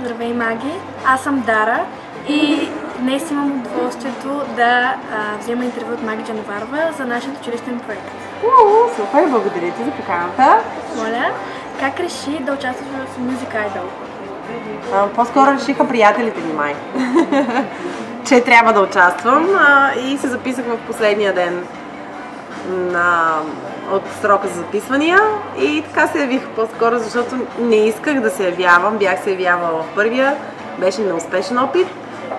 Здравей, Маги! Аз съм Дара и днес имам удоволствието да а, взема интервю от Маги Джанварова за нашия училищен проект. Уу, супер, благодаря ти за поканата. Моля, как реши да участваш в Music Idol? А, По-скоро решиха приятелите ми май, че трябва да участвам а, и се записах в последния ден на, от срока за записвания и така се явих по-скоро, защото не исках да се явявам. Бях се явявала в първия, беше неуспешен опит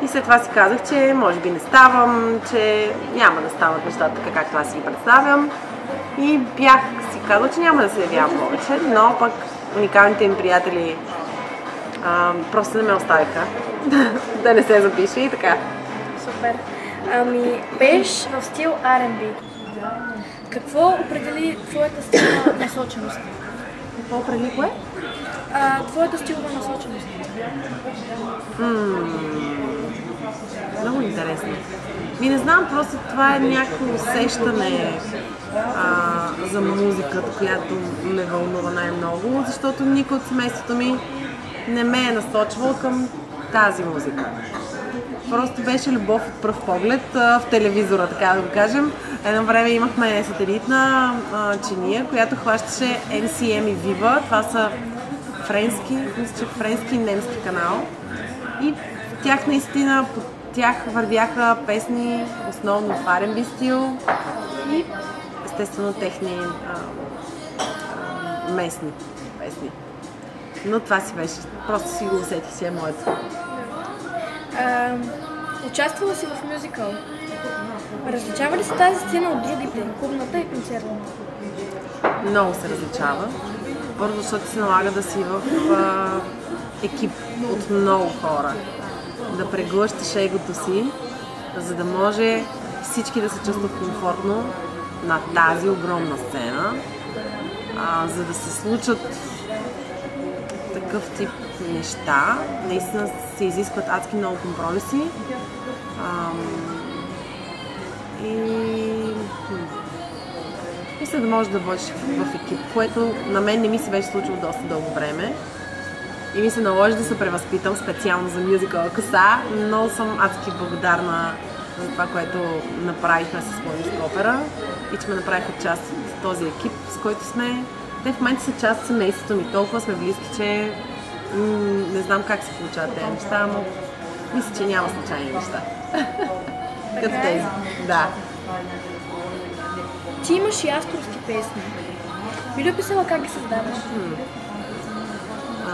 и след това си казах, че може би не ставам, че няма да стават нещата така, както аз си ги представям. И бях си казала, че няма да се явявам повече, но пък уникалните им приятели а, просто не ме оставиха да не се запише и така. Супер! Ами, пееш в стил R&B. Какво определи твоята стилна насоченост? Какво преди кое? А, твоята стилова насоченост. Много интересно. Ми не знам, просто това е някакво усещане а, за музиката, която ме вълнува най-много, защото никой от семейството ми не ме е насочвал към тази музика. Просто беше любов от пръв поглед в телевизора, така да го кажем. Едно време имахме сателитна чиния, която хващаше MCM и Viva. Това са френски, мисля, че френски и немски канал. И тях наистина, по тях вървяха песни, основно в R&B стил и естествено техни а, а, местни песни. Но това си беше, просто си го усетих, си е моето. А, участвала си в мюзикъл. Различава ли се тази сцена от другите, клубната и концертната? Много се различава. Първо, защото се налага да си в а, екип от много хора. Да преглъщаш егото си, за да може всички да се чувстват комфортно на тази огромна сцена, а, за да се случат такъв тип неща. Наистина се изискват адски много компромиси. Ам, и мисля да можеш да бъдеш в, екип, което на мен не ми се беше случило доста дълго време. И ми се наложи да се превъзпитам специално за мюзикъл коса, но съм адски благодарна за това, което направихме с Планинска опера и че ме направиха част от този екип, с който сме. Те в момента са част от семейството ми, толкова сме близки, че м- не знам как се получават тези неща, но мисля, че няма случайни неща. Като е. тези. Да. Ти имаш и авторски песни. Би ли описала как ги създаваш?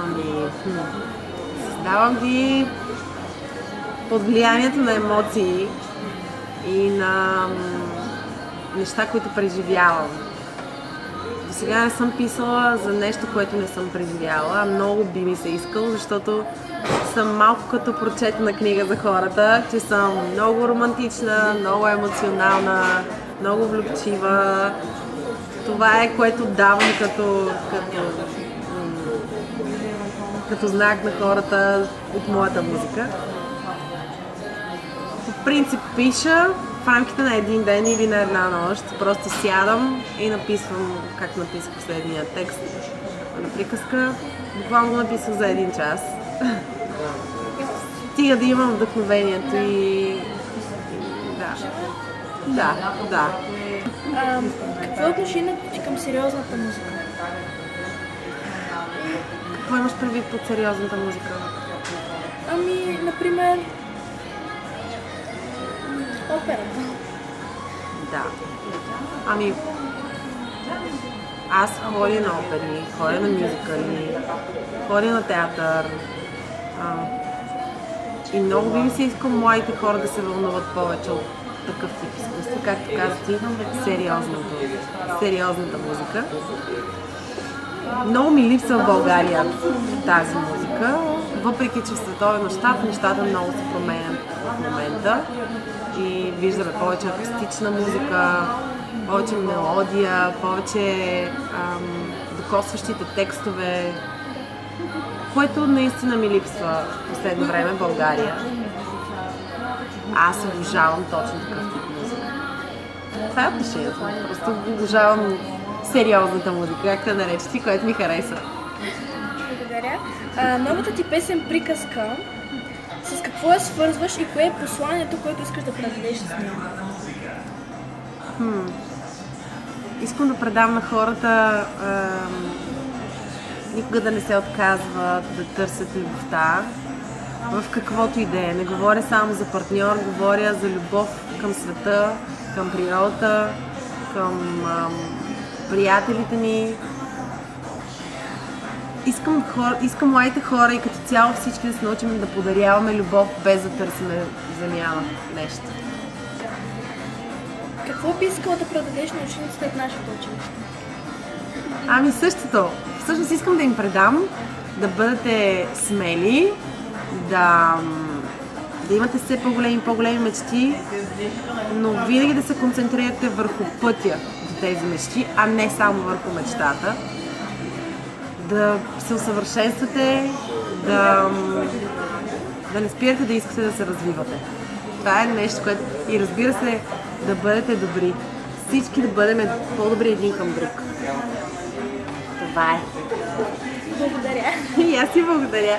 Ами, хм. създавам ги под влиянието на емоции и на м, неща, които преживявам. До сега съм писала за нещо, което не съм преживяла, много би ми се искало, защото съм малко като прочетена книга за хората, че съм много романтична, много емоционална, много влюбчива. Това е което давам като, като като знак на хората от моята музика. По принцип пиша в рамките на един ден или на една нощ. Просто сядам и написвам, как написах последния текст на приказка. Буквално го написах за един час. Стига да имам вдъхновението и... Да. Да, да. А, какво е отношението ти към сериозната музика? Какво имаш предвид под сериозната музика? Ами, например, операта. Да. Ами, аз ходя на опери, ходя на мюзикали, ходя на театър. А, и много би ми се искал младите хора да се вълнуват повече от такъв тип изкуство, както каза ти, сериозната, сериозната музика. Много ми липсва в България тази музика, въпреки че в световен мащаб нещата много се променят в момента и виждаме повече акустична музика, повече мелодия, повече ам, докосващите текстове, което наистина ми липсва в последно време в България. Аз обожавам точно такъв тип музика. Това е отношението. Просто обожавам сериозната музика, както ти, което ми харесва. Благодаря. А, новата ти песен Приказка, с какво я свързваш и кое е посланието, което искаш да предадеш с нея? Искам да предам на хората ам, никога да не се отказват, да търсят любовта в каквото и да е. Не говоря само за партньор, говоря за любов към света, към природата, към ам, приятелите ни. Искам, хор, искам младите хора и като цяло всички да се научим да подаряваме любов без да търсиме замяна нещо. Какво би искала да предадеш на учениците от нашето училище? Ами същото. Всъщност искам да им предам да бъдете смели, да, да имате все по-големи и по-големи мечти, но винаги да се концентрирате върху пътя до тези мечти, а не само върху мечтата. Да се усъвършенствате, да, да не спирате да искате да се развивате. Това е нещо, което... И разбира се, да бъдете добри. Всички да бъдем по-добри един към друг. Това е. Благодаря. И аз ти благодаря.